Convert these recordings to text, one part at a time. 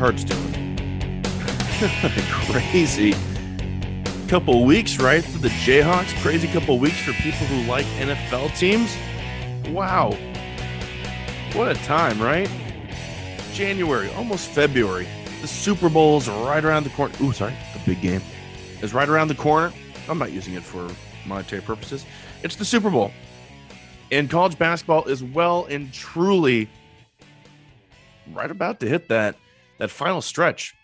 Hearts doing? Crazy couple weeks, right, for the Jayhawks. Crazy couple weeks for people who like NFL teams. Wow. What a time, right? January, almost February. The Super Bowl is right around the corner. Ooh, sorry, the big game is right around the corner. I'm not using it for monetary purposes. It's the Super Bowl. And college basketball is well and truly right about to hit that that final stretch.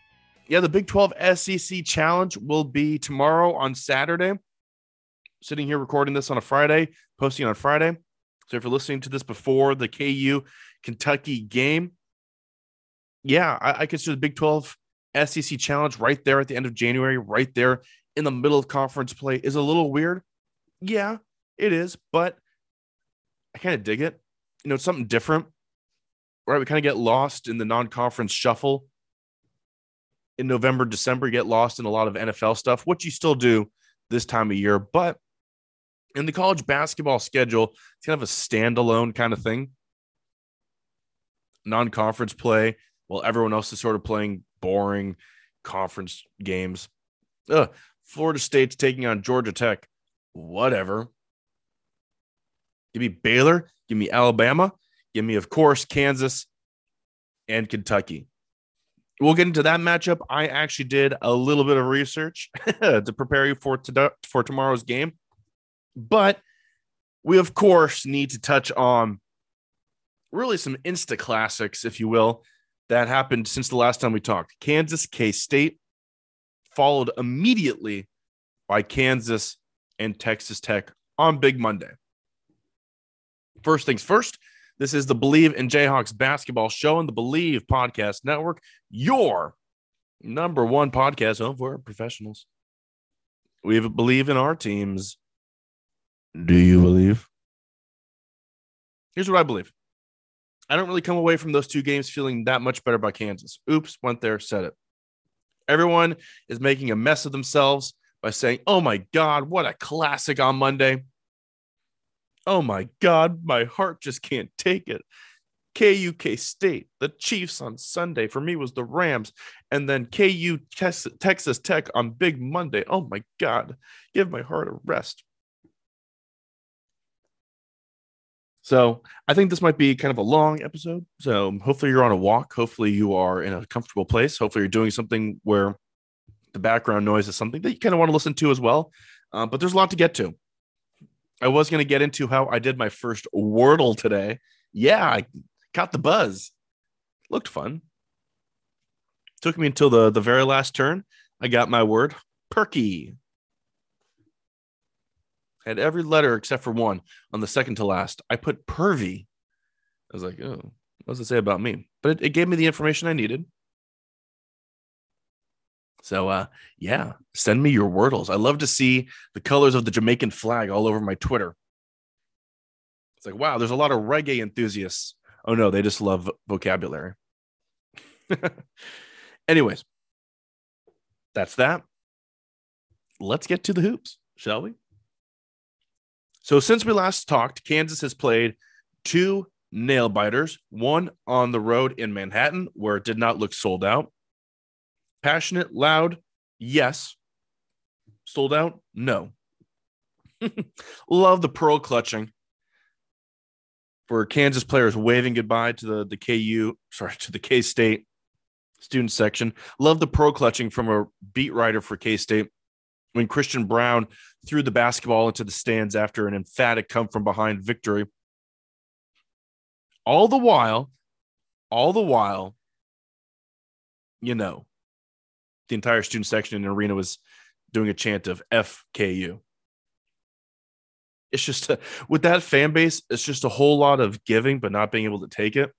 Yeah, the Big 12 SEC Challenge will be tomorrow on Saturday. Sitting here recording this on a Friday, posting on Friday. So if you're listening to this before the KU Kentucky game, yeah, I, I consider the Big 12 SEC Challenge right there at the end of January, right there in the middle of conference play is a little weird. Yeah, it is, but I kind of dig it. You know, it's something different, right? We kind of get lost in the non-conference shuffle in November, December. Get lost in a lot of NFL stuff, which you still do this time of year. But in the college basketball schedule, it's kind of a standalone kind of thing. Non-conference play, while everyone else is sort of playing boring conference games. Ugh, Florida State's taking on Georgia Tech. Whatever. Give me Baylor. Give me Alabama. Give me, of course, Kansas and Kentucky. We'll get into that matchup. I actually did a little bit of research to prepare you for today, for tomorrow's game, but we of course need to touch on really some insta classics, if you will, that happened since the last time we talked. Kansas K State followed immediately by Kansas and Texas Tech on Big Monday. First things first, this is the Believe in Jayhawks basketball show and the Believe Podcast Network, your number one podcast home for professionals. We believe in our teams. Do you believe? Here's what I believe. I don't really come away from those two games feeling that much better about Kansas. Oops, went there, said it. Everyone is making a mess of themselves by saying, Oh my God, what a classic on Monday. Oh my God, my heart just can't take it. KUK State, the Chiefs on Sunday. For me, was the Rams. And then KU Texas Tech on Big Monday. Oh my God, give my heart a rest. So I think this might be kind of a long episode. So hopefully you're on a walk. Hopefully you are in a comfortable place. Hopefully you're doing something where the background noise is something that you kind of want to listen to as well. Uh, but there's a lot to get to. I was going to get into how I did my first Wordle today. Yeah, I got the buzz. Looked fun. Took me until the, the very last turn. I got my word perky. Had every letter except for one on the second to last. I put pervy. I was like, oh, what does it say about me? But it, it gave me the information I needed. So uh yeah, send me your wordles. I love to see the colors of the Jamaican flag all over my Twitter. It's like, wow, there's a lot of reggae enthusiasts. Oh no, they just love vocabulary. Anyways, that's that. Let's get to the hoops, shall we? So since we last talked, Kansas has played two nail biters, one on the road in Manhattan where it did not look sold out, Passionate, loud, yes. Sold out, no. Love the pearl clutching for Kansas players waving goodbye to the, the KU, sorry, to the K State student section. Love the pearl clutching from a beat writer for K State when Christian Braun threw the basketball into the stands after an emphatic come from behind victory. All the while, all the while, you know, the entire student section in the arena was doing a chant of FKU. It's just a, with that fan base, it's just a whole lot of giving, but not being able to take it.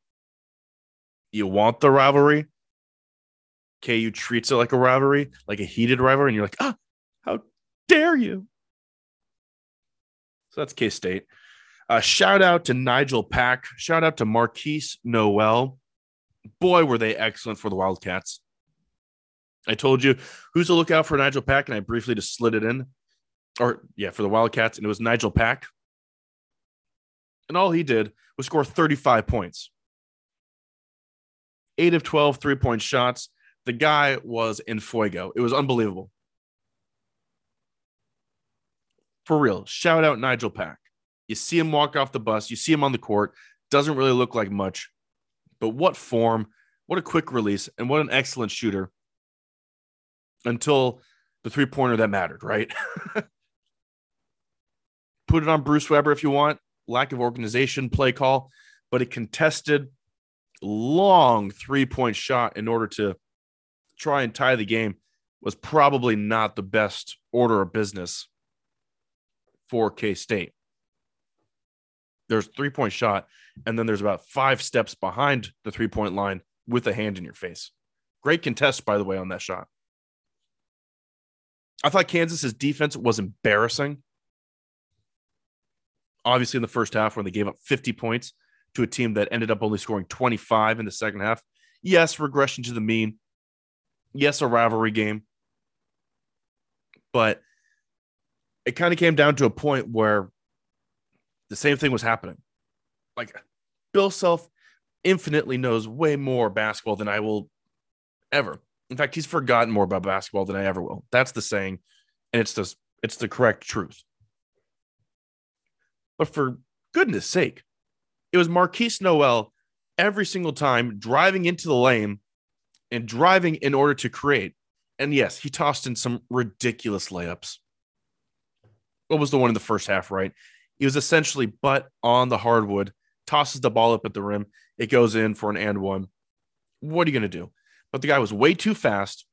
You want the rivalry. KU treats it like a rivalry, like a heated rivalry, and you're like, ah, how dare you? So that's K State. Uh, shout out to Nigel Pack. Shout out to Markquis Nowell. Boy, were they excellent for the Wildcats. I told you who's to look out for Nigel Pack, and I briefly just slid it in. Or, yeah, for the Wildcats, and it was Nigel Pack. And all he did was score 35 points. Eight of 12 three point shots. The guy was in fuego. It was unbelievable. For real. Shout out Nigel Pack. You see him walk off the bus, you see him on the court. Doesn't really look like much, but what form, what a quick release, and what an excellent shooter until the three pointer that mattered, right? Put it on Bruce Weber if you want. Lack of organization, play call, but a contested, long three point shot in order to try and tie the game was probably not the best order of business for K State. There's three point shot, and then there's about five steps behind the three point line with a hand in your face. Great contest, by the way, on that shot. I thought Kansas's defense was embarrassing. Obviously, in the first half, when they gave up 50 points to a team that ended up only scoring 25 in the second half. Yes, regression to the mean. Yes, a rivalry game. But it kind of came down to a point where the same thing was happening. Like Bill Self infinitely knows way more basketball than I will ever. In fact, he's forgotten more about basketball than I ever will. That's the saying, and it's the it's the correct truth. But for goodness sake, it was Markquis Nowell every single time driving into the lane and driving in order to create. And yes, he tossed in some ridiculous layups. What was the one in the first half, right? He was essentially butt on the hardwood, tosses the ball up at the rim. It goes in for an and one. What are you going to do? But the guy was way too fast.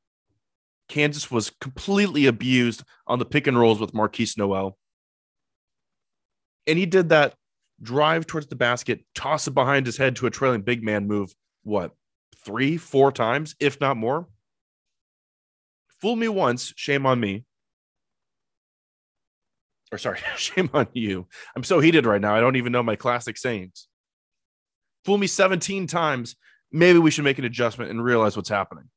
Kansas was completely abused on the pick and rolls with Markquis Nowell. And he did that drive towards the basket, toss it behind his head to a trailing big man move, what, three, four times, if not more? Fool me once, shame on me. Or sorry, shame on you. I'm so heated right now. I don't even know my classic sayings. Fool me 17 times. Maybe we should make an adjustment and realize what's happening.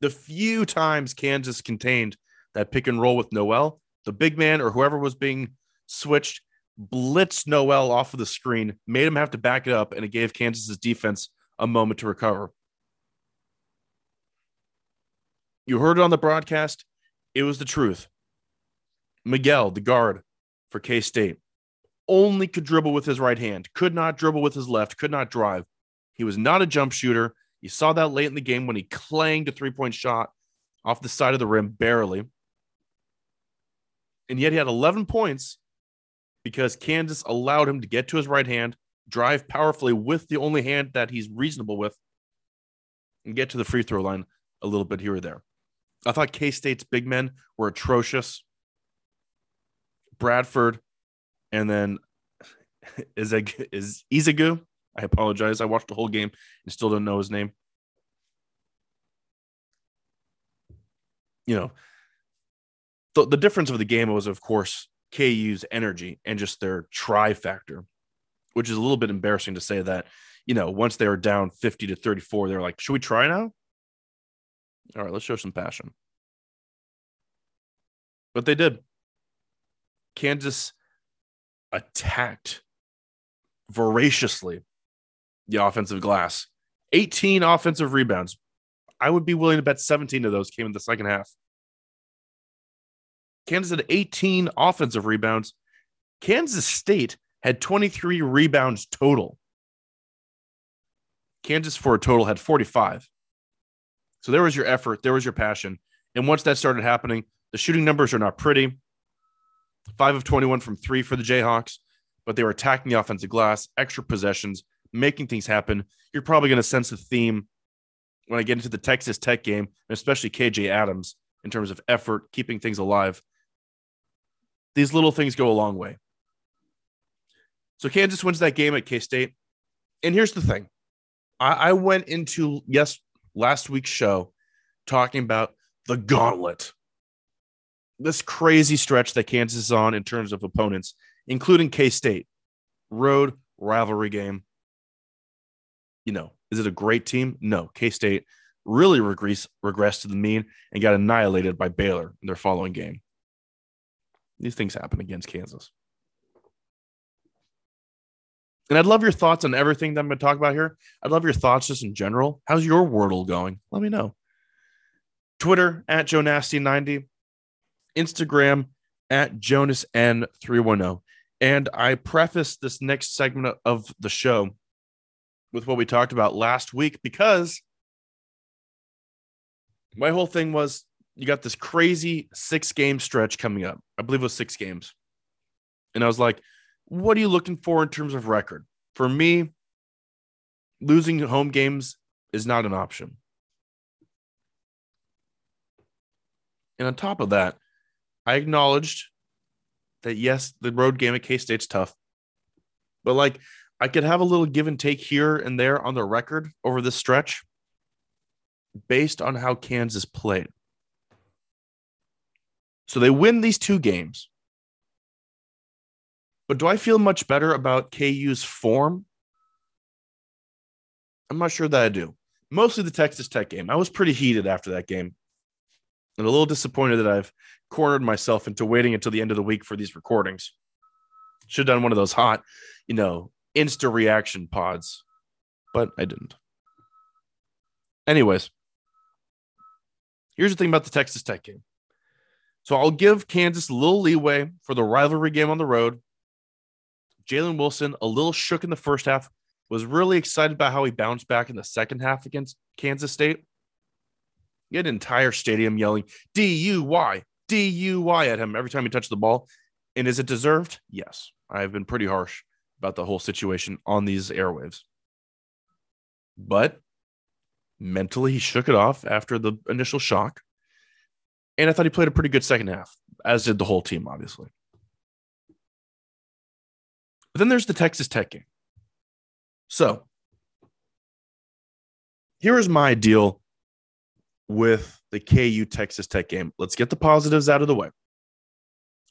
The few times Kansas contained that pick and roll with Nowell, the big man or whoever was being switched blitzed Nowell off of the screen, made him have to back it up, and it gave Kansas's defense a moment to recover. You heard it on the broadcast. It was the truth. Miguel, the guard for K State, only could dribble with his right hand, could not dribble with his left, could not drive. He was not a jump shooter. You saw that late in the game when he clanged a three point shot off the side of the rim, barely. And yet he had 11 points because Kansas allowed him to get to his right hand, drive powerfully with the only hand that he's reasonable with, and get to the free throw line a little bit here or there. I thought K State's big men were atrocious. Bradford, and then is a is Ezeagu. I apologize. I watched the whole game and still don't know his name. You know, the, the difference of the game was, of course, KU's energy and just their try factor, which is a little bit embarrassing to say that, you know, once they were down 50 to 34, they're like, should we try now? All right, let's show some passion. But they did. Kansas attacked voraciously the offensive glass. 18 offensive rebounds. I would be willing to bet 17 of those came in the second half. Kansas had 18 offensive rebounds. Kansas State had 23 rebounds total. Kansas, for a total, had 45. So there was your effort, there was your passion. And once that started happening, the shooting numbers are not pretty. Five of 21 from three for the Jayhawks, but they were attacking the offensive glass, extra possessions, making things happen. You're probably going to sense a theme when I get into the Texas Tech game, and especially KJ Adams in terms of effort, keeping things alive. these little things go a long way. So Kansas wins that game at K State. And here's the thing I, I went into, yes, last week's show talking about the gauntlet, this crazy stretch that Kansas is on in terms of opponents, including K State, road rivalry game. You know, is it a great team? No. K State really regress, regressed to the mean and got annihilated by Baylor in their following game. These things happen against Kansas. And I'd love your thoughts on everything that I'm going to talk about here. I'd love your thoughts just in general. How's your Wordle going? Let me know. Twitter at Joe Nasty 90 Instagram at Jonas N310. And I preface this next segment of the show with what we talked about last week because my whole thing was you got this crazy six game stretch coming up. I believe it was six games. And I was like, what are you looking for in terms of record? For me, losing home games is not an option. And on top of that, I acknowledged that yes, the road game at K State's tough, but like I could have a little give and take here and there on the record over this stretch based on how Kansas played. So they win these two games. But do I feel much better about KU's form? I'm not sure that I do. Mostly the Texas Tech game. I was pretty heated after that game and a little disappointed that I've cornered myself into waiting until the end of the week for these recordings. Should have done one of those hot, you know, insta reaction pods, but I didn't. Anyways, here's the thing about the Texas Tech game. So I'll give Kansas a little leeway for the rivalry game on the road. Jalen Wilson, a little shook in the first half, was really excited about how he bounced back in the second half against Kansas State. You had an entire stadium yelling D U Y, D U Y at him every time he touched the ball. And is it deserved? Yes. I've been pretty harsh about the whole situation on these airwaves. But mentally, he shook it off after the initial shock. And I thought he played a pretty good second half, as did the whole team, obviously. But then there's the Texas Tech game. So here is my deal with the KU Texas Tech game. Let's get the positives out of the way.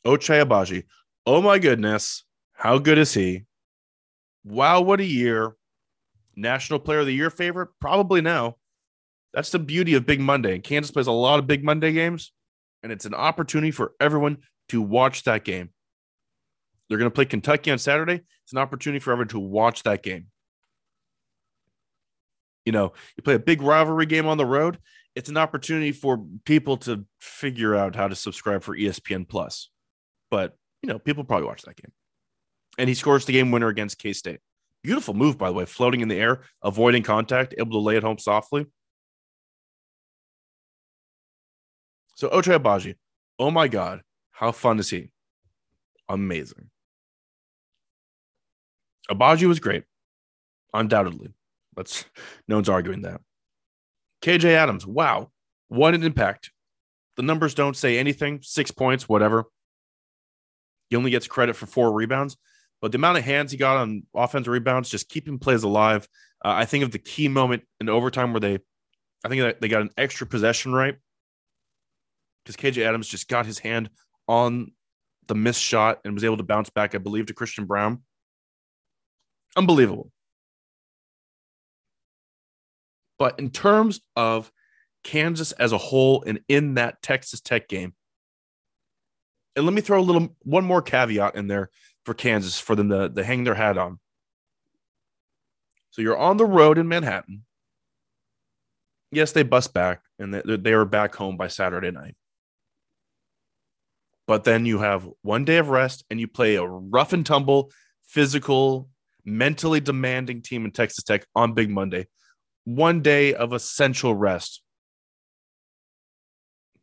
Ochai Agbaji. Oh my goodness. How good is he? Wow, what a year. National Player of the Year favorite? Probably now. That's the beauty of Big Monday. And Kansas plays a lot of Big Monday games, and it's an opportunity for everyone to watch that game. They're going to play Kentucky on Saturday. It's an opportunity for everyone to watch that game. You know, you play a big rivalry game on the road, it's an opportunity for people to figure out how to subscribe for ESPN Plus. But, you know, people probably watch that game. And he scores the game winner against K State. Beautiful move, by the way, floating in the air, avoiding contact, able to lay it home softly. So Ochai Agbaji, oh my God, how fun is he? Amazing. Agbaji was great, undoubtedly. Let's no one's arguing that. KJ Adams, wow, what an impact. The numbers don't say anything, six points, whatever. He only gets credit for four rebounds, but the amount of hands he got on offensive rebounds, just keeping plays alive. Uh, I think of the key moment in overtime where they, I think they got an extra possession right because KJ Adams just got his hand on the missed shot and was able to bounce back, I believe, to Christian Braun. Unbelievable. But in terms of Kansas as a whole and in that Texas Tech game, and let me throw a little one more caveat in there for Kansas for them to, to hang their hat on. So you're on the road in Manhattan. Yes, they bust back and they, they were back home by Saturday night. But then you have one day of rest and you play a rough and tumble, physical, mentally demanding team in Texas Tech on Big Monday one day of essential rest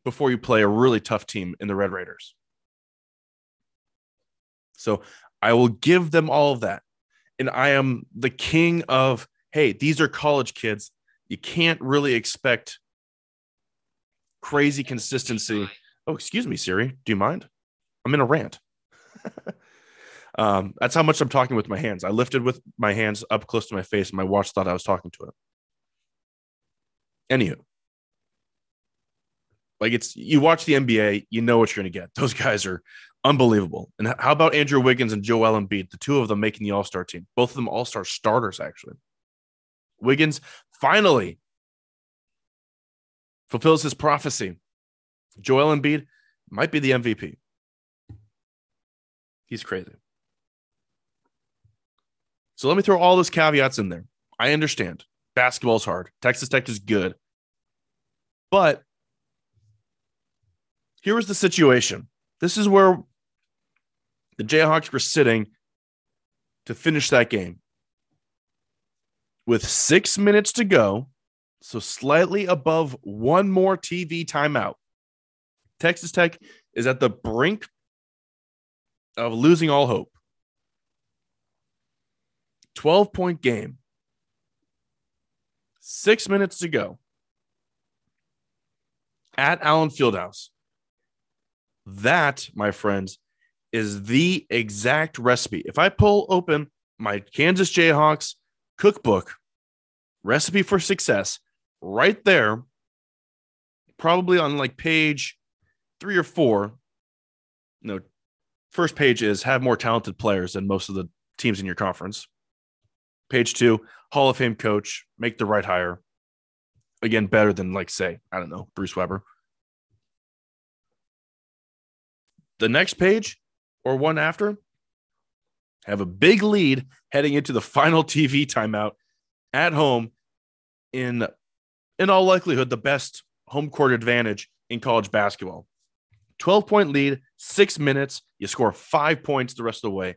before you play a really tough team in the Red Raiders. So I will give them all of that. And I am the king of, hey, these are college kids. You can't really expect crazy consistency. Oh, excuse me, Siri. Do you mind? I'm in a rant. um, that's how much I'm talking with my hands. I lifted with my hands up close to my face, and my watch thought I was talking to it. Anywho, like it's you watch the NBA, you know what you're going to get. Those guys are unbelievable. And how about Andrew Wiggins and Joel Embiid, the two of them making the All Star team, both of them All Star starters actually. Wiggins finally fulfills his prophecy. Joel Embiid might be the MVP. He's crazy. So let me throw all those caveats in there. I understand basketball's hard. Texas Tech is good. But here is the situation. This is where the Jayhawks were sitting to finish that game. With six minutes to go, so slightly above one more TV timeout, Texas Tech is at the brink of losing all hope. 12 point game. Six minutes to go at Allen Fieldhouse. That, my friends, is the exact recipe. If I pull open my Kansas Jayhawks cookbook, recipe for success, right there, probably on like page three or four. No, first page is have more talented players than most of the teams in your conference. Page two, Hall of Fame coach, make the right hire. Again, better than like say, I don't know, Bruce Weber. The next page or one after have a big lead heading into the final TV timeout at home in in all likelihood the best home court advantage in college basketball. 12 point lead, 6 minutes, you score 5 points the rest of the way.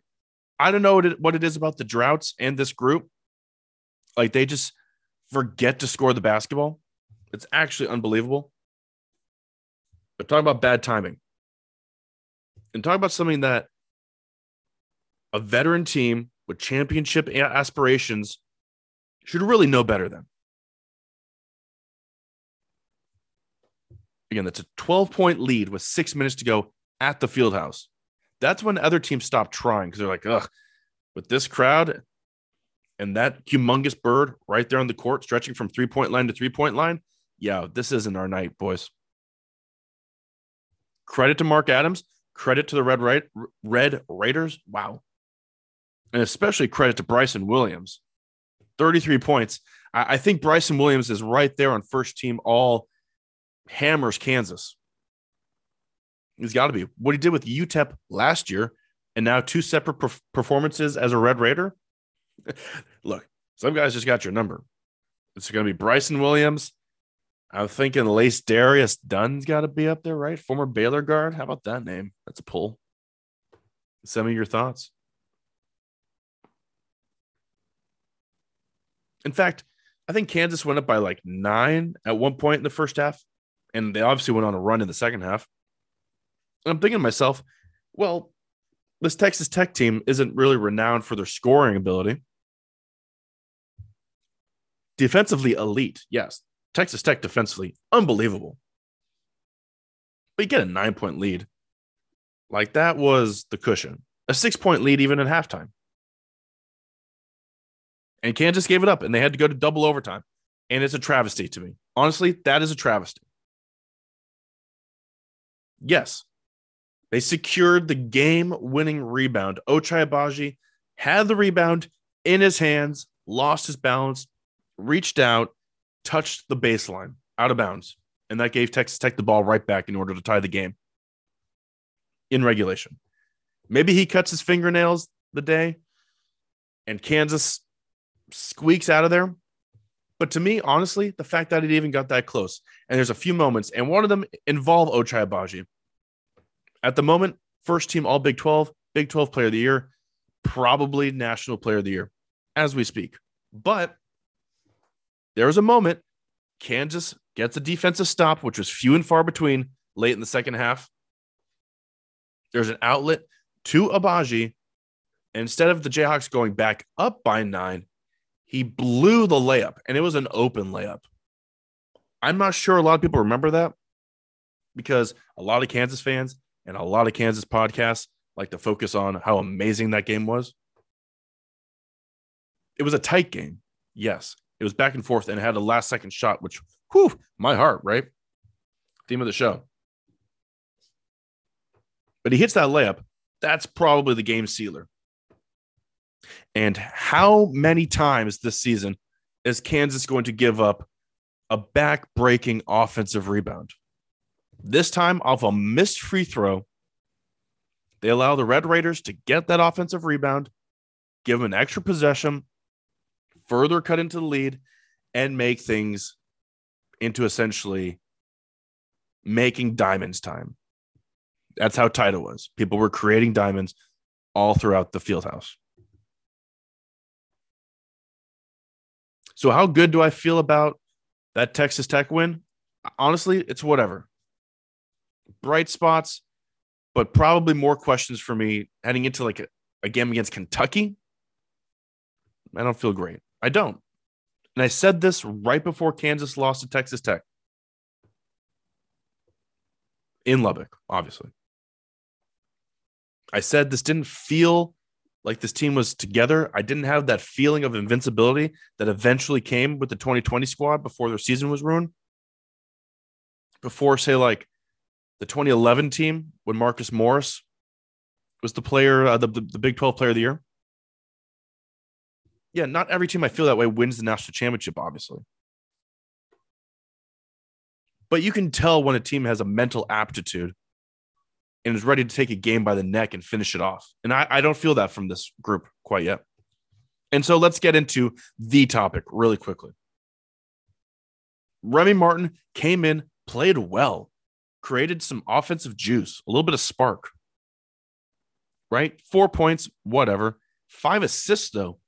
I don't know what it, what it is about the droughts and this group. Like they just forget to score the basketball. It's actually unbelievable. But talk about bad timing and talk about something that a veteran team with championship aspirations should really know better than. Again, that's a 12 point lead with six minutes to go at the field house. That's when other teams stop trying because they're like, ugh, with this crowd and that humongous bird right there on the court, stretching from three point line to three point line. Yeah, this isn't our night, boys. Credit to Mark Adams Credit to the Red right, Red Raiders. Wow. And especially credit to Bryson Williams. 33 points. I, I think Bryson Williams is right there on first team all hammers Kansas. He's got to be. What he did with UTEP last year and now two separate performances as a Red Raider. Look, some guys just got your number. It's going to be Bryson Williams I'm thinking LaceDarius Dunn's got to be up there, right? Former Baylor guard. How about that name? That's a pull. Send me your thoughts. In fact, I think Kansas went up by like nine at one point in the first half, and they obviously went on a run in the second half. And I'm thinking to myself, well, this Texas Tech team isn't really renowned for their scoring ability. Defensively elite, yes. Texas Tech defensively, unbelievable. But you get a nine point lead. Like that was the cushion. A six point lead even at halftime. And Kansas gave it up and they had to go to double overtime. And it's a travesty to me. Honestly, that is a travesty. Yes, they secured the game winning rebound. Ochai Agbaji had the rebound in his hands, lost his balance, reached out, touched the baseline out of bounds. And that gave Texas Tech the ball right back in order to tie the game in regulation. Maybe he cuts his fingernails the day and Kansas squeaks out of there. But to me, honestly, the fact that it even got that close, and there's a few moments, and one of them involve Ochai Agbaji. At the moment, first team All Big 12, Big 12 Player of the Year, probably National Player of the Year as we speak. But there was a moment Kansas gets a defensive stop, which was few and far between late in the second half. There's an outlet to Agbaji. And instead of the Jayhawks going back up by nine, he blew the layup, and it was an open layup. I'm not sure a lot of people remember that because a lot of Kansas fans and a lot of Kansas podcasts like to focus on how amazing that game was. It was a tight game. Yes. It was back and forth and had a last second shot, which, whew, my heart, right? Theme of the show. But he hits that layup. That's probably the game sealer. And how many times this season is Kansas going to give up a back breaking offensive rebound? This time, off a missed free throw, they allow the Red Raiders to get that offensive rebound, give them an extra possession, further cut into the lead, and make things into essentially making diamonds time. That's how tight it was. People were creating diamonds all throughout the field house. So, how good do I feel about that Texas Tech win? Honestly, it's whatever. Bright spots, but probably more questions for me heading into like a, a game against Kentucky. I don't feel great. I don't. And I said this right before Kansas lost to Texas Tech in Lubbock, obviously. I said this didn't feel like this team was together. I didn't have that feeling of invincibility that eventually came with the 2020 squad before their season was ruined. Before, say, like the 2011 team when Marcus Morris was the player, uh, the, the, the Big 12 player of the year. Yeah, not every team I feel that way wins the national championship, obviously. But you can tell when a team has a mental aptitude and is ready to take a game by the neck and finish it off. And I, I don't feel that from this group quite yet. And so let's get into the topic really quickly. Remy Martin came in, played well, created some offensive juice, a little bit of spark, right? Four points, whatever. Five assists, though.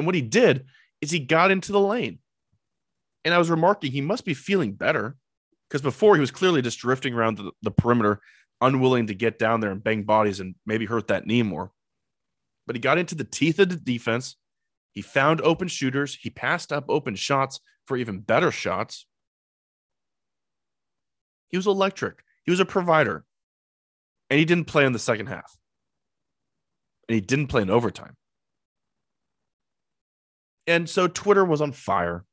And what he did is he got into the lane. And I was remarking he must be feeling better because before he was clearly just drifting around the, the perimeter, unwilling to get down there and bang bodies and maybe hurt that knee more. But he got into the teeth of the defense. He found open shooters. He passed up open shots for even better shots. He was electric. He was a provider. And he didn't play in the second half. And he didn't play in overtime. And so Twitter was on fire.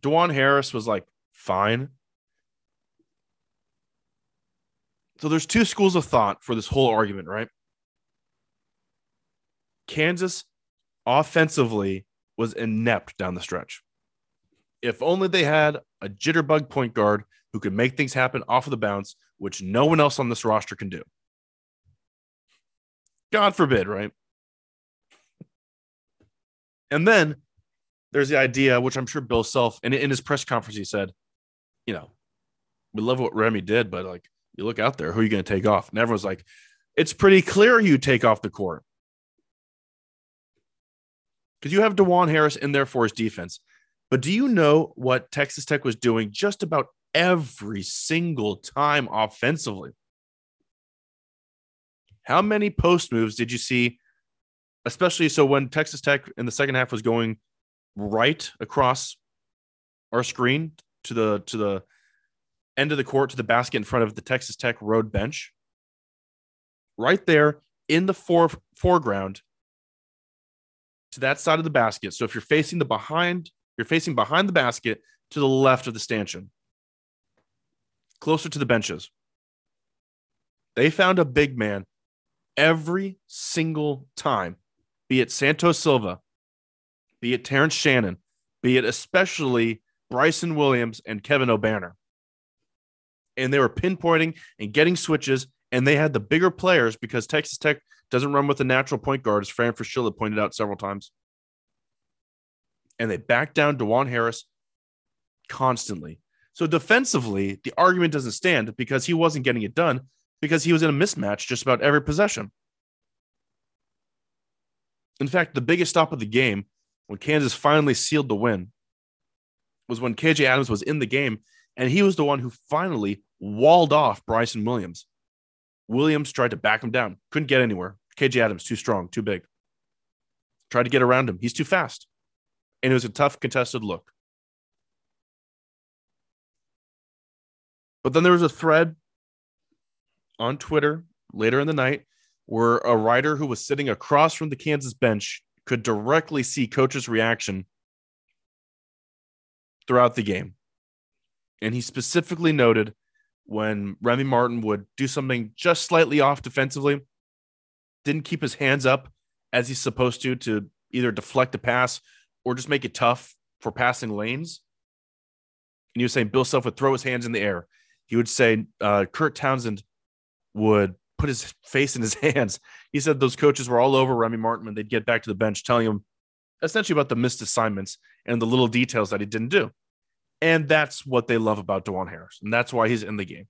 Dajuan Harris was like, fine. So there's two schools of thought for this whole argument, right? Kansas offensively was inept down the stretch. If only they had a jitterbug point guard who could make things happen off of the bounce, which no one else on this roster can do. God forbid, right? And then there's the idea, which I'm sure Bill Self, and in his press conference, he said, you know, we love what Remy did, but like you look out there, who are you going to take off? And everyone's like, it's pretty clear you take off the court. Because you have Dajuan Harris in there for his defense. But do you know what Texas Tech was doing just about every single time offensively? How many post moves did you see? Especially so when Texas Tech in the second half was going right across our screen to the to the end of the court to the basket in front of the Texas Tech road bench. Right there in the fore, foreground to that side of the basket. So if you're facing the behind, you're facing behind the basket to the left of the stanchion, closer to the benches. They found a big man every single time, be it Santos Silva, be it Terrence Shannon, be it especially Bryson Williams and Kevin Obanor and they were pinpointing and getting switches, and they had the bigger players because Texas Tech doesn't run with a natural point guard, as Fran Fraschilla pointed out several times. And they backed down Dajuan Harris constantly. So defensively, the argument doesn't stand because he wasn't getting it done because he was in a mismatch just about every possession. In fact, the biggest stop of the game when Kansas finally sealed the win was when KJ Adams was in the game and he was the one who finally walled off Bryson Williams. Williams tried to back him down, couldn't get anywhere. KJ Adams, too strong, too big. Tried to get around him. He's too fast. And it was a tough, contested look. But then there was a thread on Twitter later in the night where a writer who was sitting across from the Kansas bench could directly see coach's reaction throughout the game. And he specifically noted when Remy Martin would do something just slightly off defensively, didn't keep his hands up as he's supposed to to either deflect a pass or just make it tough for passing lanes. And he was saying Bill Self would throw his hands in the air. He would say uh, Kurt Townsend would put his face in his hands. He said those coaches were all over Remy Martin when they'd get back to the bench, telling him essentially about the missed assignments and the little details that he didn't do. And that's what they love about Dajuan Harris. And that's why he's in the game.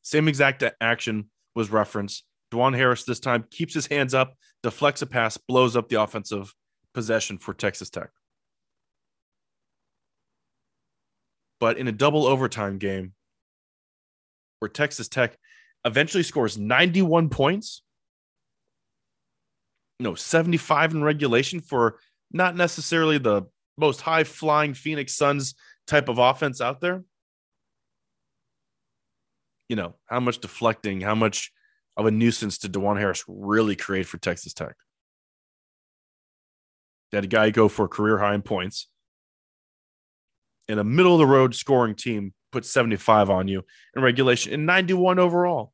Same exact action was referenced. Dajuan Harris this time keeps his hands up, deflects a pass, blows up the offensive possession for Texas Tech. But in a double overtime game where Texas Tech eventually scores 91 points, no, 75 in regulation for not necessarily the most high flying Phoenix Suns type of offense out there. You know, how much deflecting, how much of a nuisance did Dajuan Harris really create for Texas Tech? They had a guy go for a career high in points. In a middle of the road scoring team put 75 on you in regulation and 91 overall.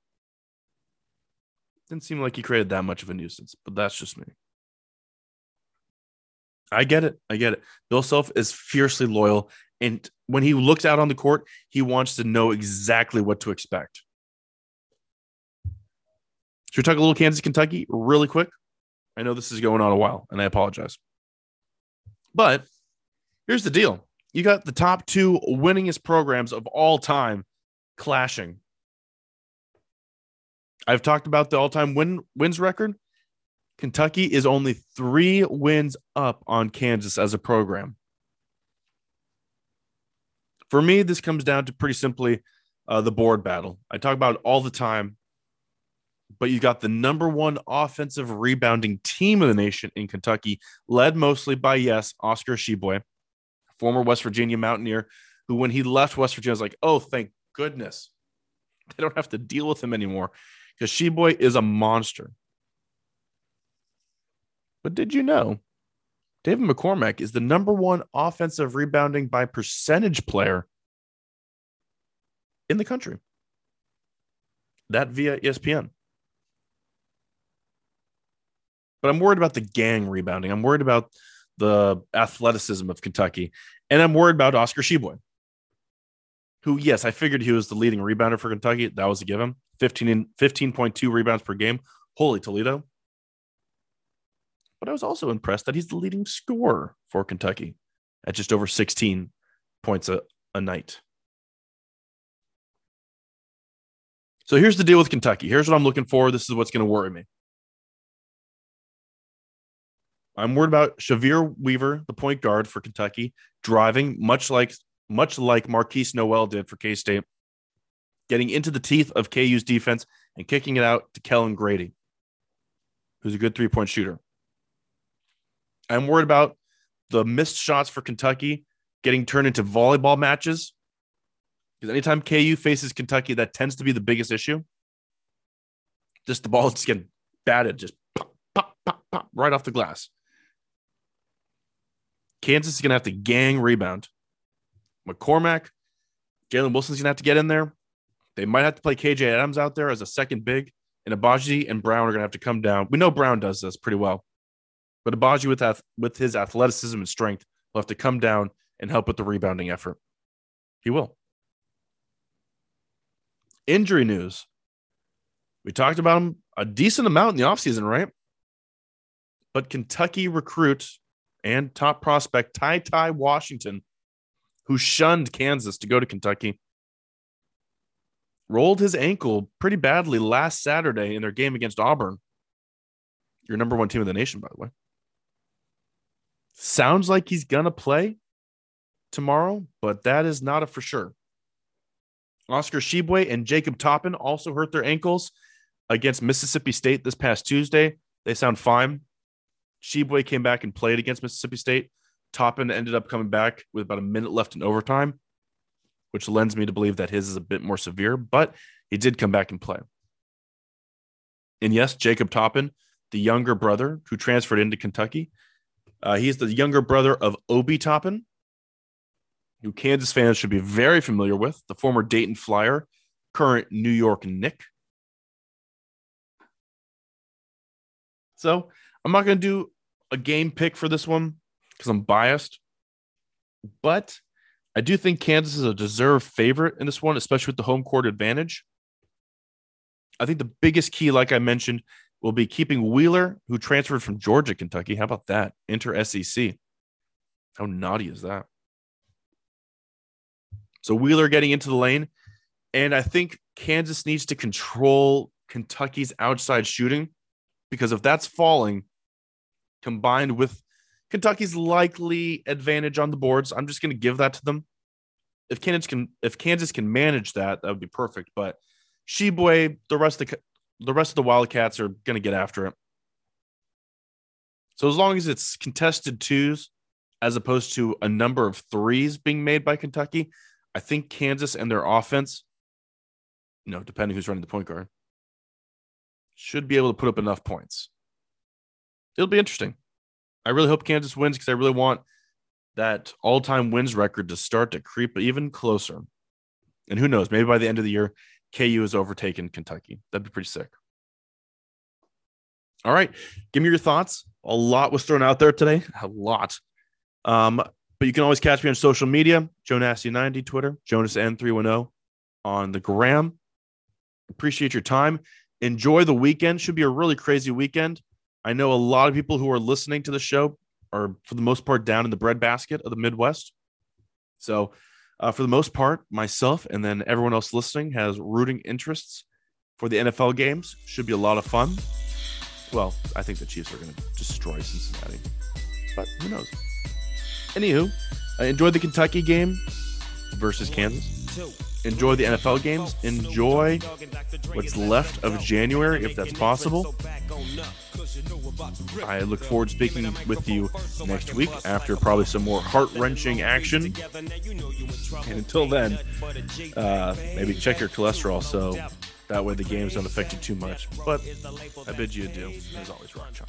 Didn't seem like he created that much of a nuisance, but that's just me. I get it. I get it. Bill Self is fiercely loyal. And when he looks out on the court, he wants to know exactly what to expect. Should we talk a little Kansas, Kentucky really quick? I know this is going on a while, and I apologize. But here's the deal you got the top two winningest programs of all time clashing. I've talked about the all time win wins record. Kentucky is only three wins up on Kansas as a program. For me, this comes down to pretty simply uh, the board battle. I talk about it all the time, but you got the number one offensive rebounding team of the nation in Kentucky, led mostly by, yes, Oscar Tshiebwe, former West Virginia Mountaineer, who, when he left West Virginia, was like, oh, thank goodness. They don't have to deal with him anymore because Tshiebwe is a monster. But did you know David McCormack is the number one offensive rebounding by percentage player in the country? That via ESPN. But I'm worried about the gang rebounding. I'm worried about the athleticism of Kentucky. And I'm worried about Oscar Tshiebwe, who, yes, I figured he was the leading rebounder for Kentucky. That was a given. 15 15.2 rebounds per game. Holy Toledo but I was also impressed that he's the leading scorer for Kentucky at just over 16 points a, a night. So here's the deal with Kentucky. Here's what I'm looking for. This is what's going to worry me. I'm worried about Sahvir Wheeler, the point guard for Kentucky, driving much like much like Markquis Nowell did for K State, getting into the teeth of KU's defense and kicking it out to Kellan Grady, who's a good three point shooter. I'm worried about the missed shots for Kentucky getting turned into volleyball matches. Because anytime KU faces Kentucky, that tends to be the biggest issue. Just the ball just getting batted, just pop, pop, pop, pop, right off the glass. Kansas is going to have to gang rebound. McCormack, Jalen Wilson's going to have to get in there. They might have to play KJ Adams out there as a second big, and Agbaji and Braun are going to have to come down. We know Braun does this pretty well. But Agbaji with, with his athleticism and strength, will have to come down and help with the rebounding effort. He will. Injury news. We talked about him a decent amount in the offseason, right? But Kentucky recruit and top prospect TyTy Washington, who shunned Kansas to go to Kentucky, rolled his ankle pretty badly last Saturday in their game against Auburn. Your number one team in the nation, by the way. Sounds like he's going to play tomorrow, but that is not a for sure. Oscar Tshiebwe and Jacob Toppin also hurt their ankles against Mississippi State this past Tuesday. They sound fine. Tshiebwe came back and played against Mississippi State. Toppin ended up coming back with about a minute left in overtime, which lends me to believe that his is a bit more severe, but he did come back and play. And yes, Jacob Toppin, the younger brother who transferred into Kentucky. Uh, he's the younger brother of Obi Toppin, who Kansas fans should be very familiar with, the former Dayton Flyer, current New York Knick. So I'm not going to do a game pick for this one because I'm biased, but I do think Kansas is a deserved favorite in this one, especially with the home court advantage. I think the biggest key, like I mentioned, will be keeping Wheeler, who transferred from Georgia, Kentucky. How about that? Enter SEC. How naughty is that? So Wheeler getting into the lane. And I think Kansas needs to control Kentucky's outside shooting because if that's falling, combined with Kentucky's likely advantage on the boards, I'm just going to give that to them. If Kansas can, if Kansas can manage that, that would be perfect. But Tshiebwe, the rest of the, the rest of the Wildcats are going to get after it. So as long as it's contested twos as opposed to a number of threes being made by Kentucky, I think Kansas and their offense, you know, depending who's running the point guard, should be able to put up enough points. It'll be interesting. I really hope Kansas wins because I really want that all time wins record to start to creep even closer. And who knows, maybe by the end of the year, KU has overtaken Kentucky. That'd be pretty sick. All right. Give me your thoughts. A lot was thrown out there today. A lot. Um, but you can always catch me on social media, Joe Nasty90, Twitter, Jonas N310 on the gram. Appreciate your time. Enjoy the weekend. Should be a really crazy weekend. I know a lot of people who are listening to the show are, for the most part, down in the breadbasket of the Midwest. So, uh, for the most part, myself and then everyone else listening has rooting interests for the NFL games. Should be a lot of fun. Well, I think the Chiefs are going to destroy Cincinnati, but who knows? Anywho, I enjoyed the Kentucky game versus Kansas. Enjoy the NFL games. Enjoy what's left of January, if that's possible. I look forward to speaking with you next week after probably some more heart wrenching action. And until then, uh, maybe check your cholesterol so that way the games don't affect you too much. But I bid you adieu. As always, Rock Chalk.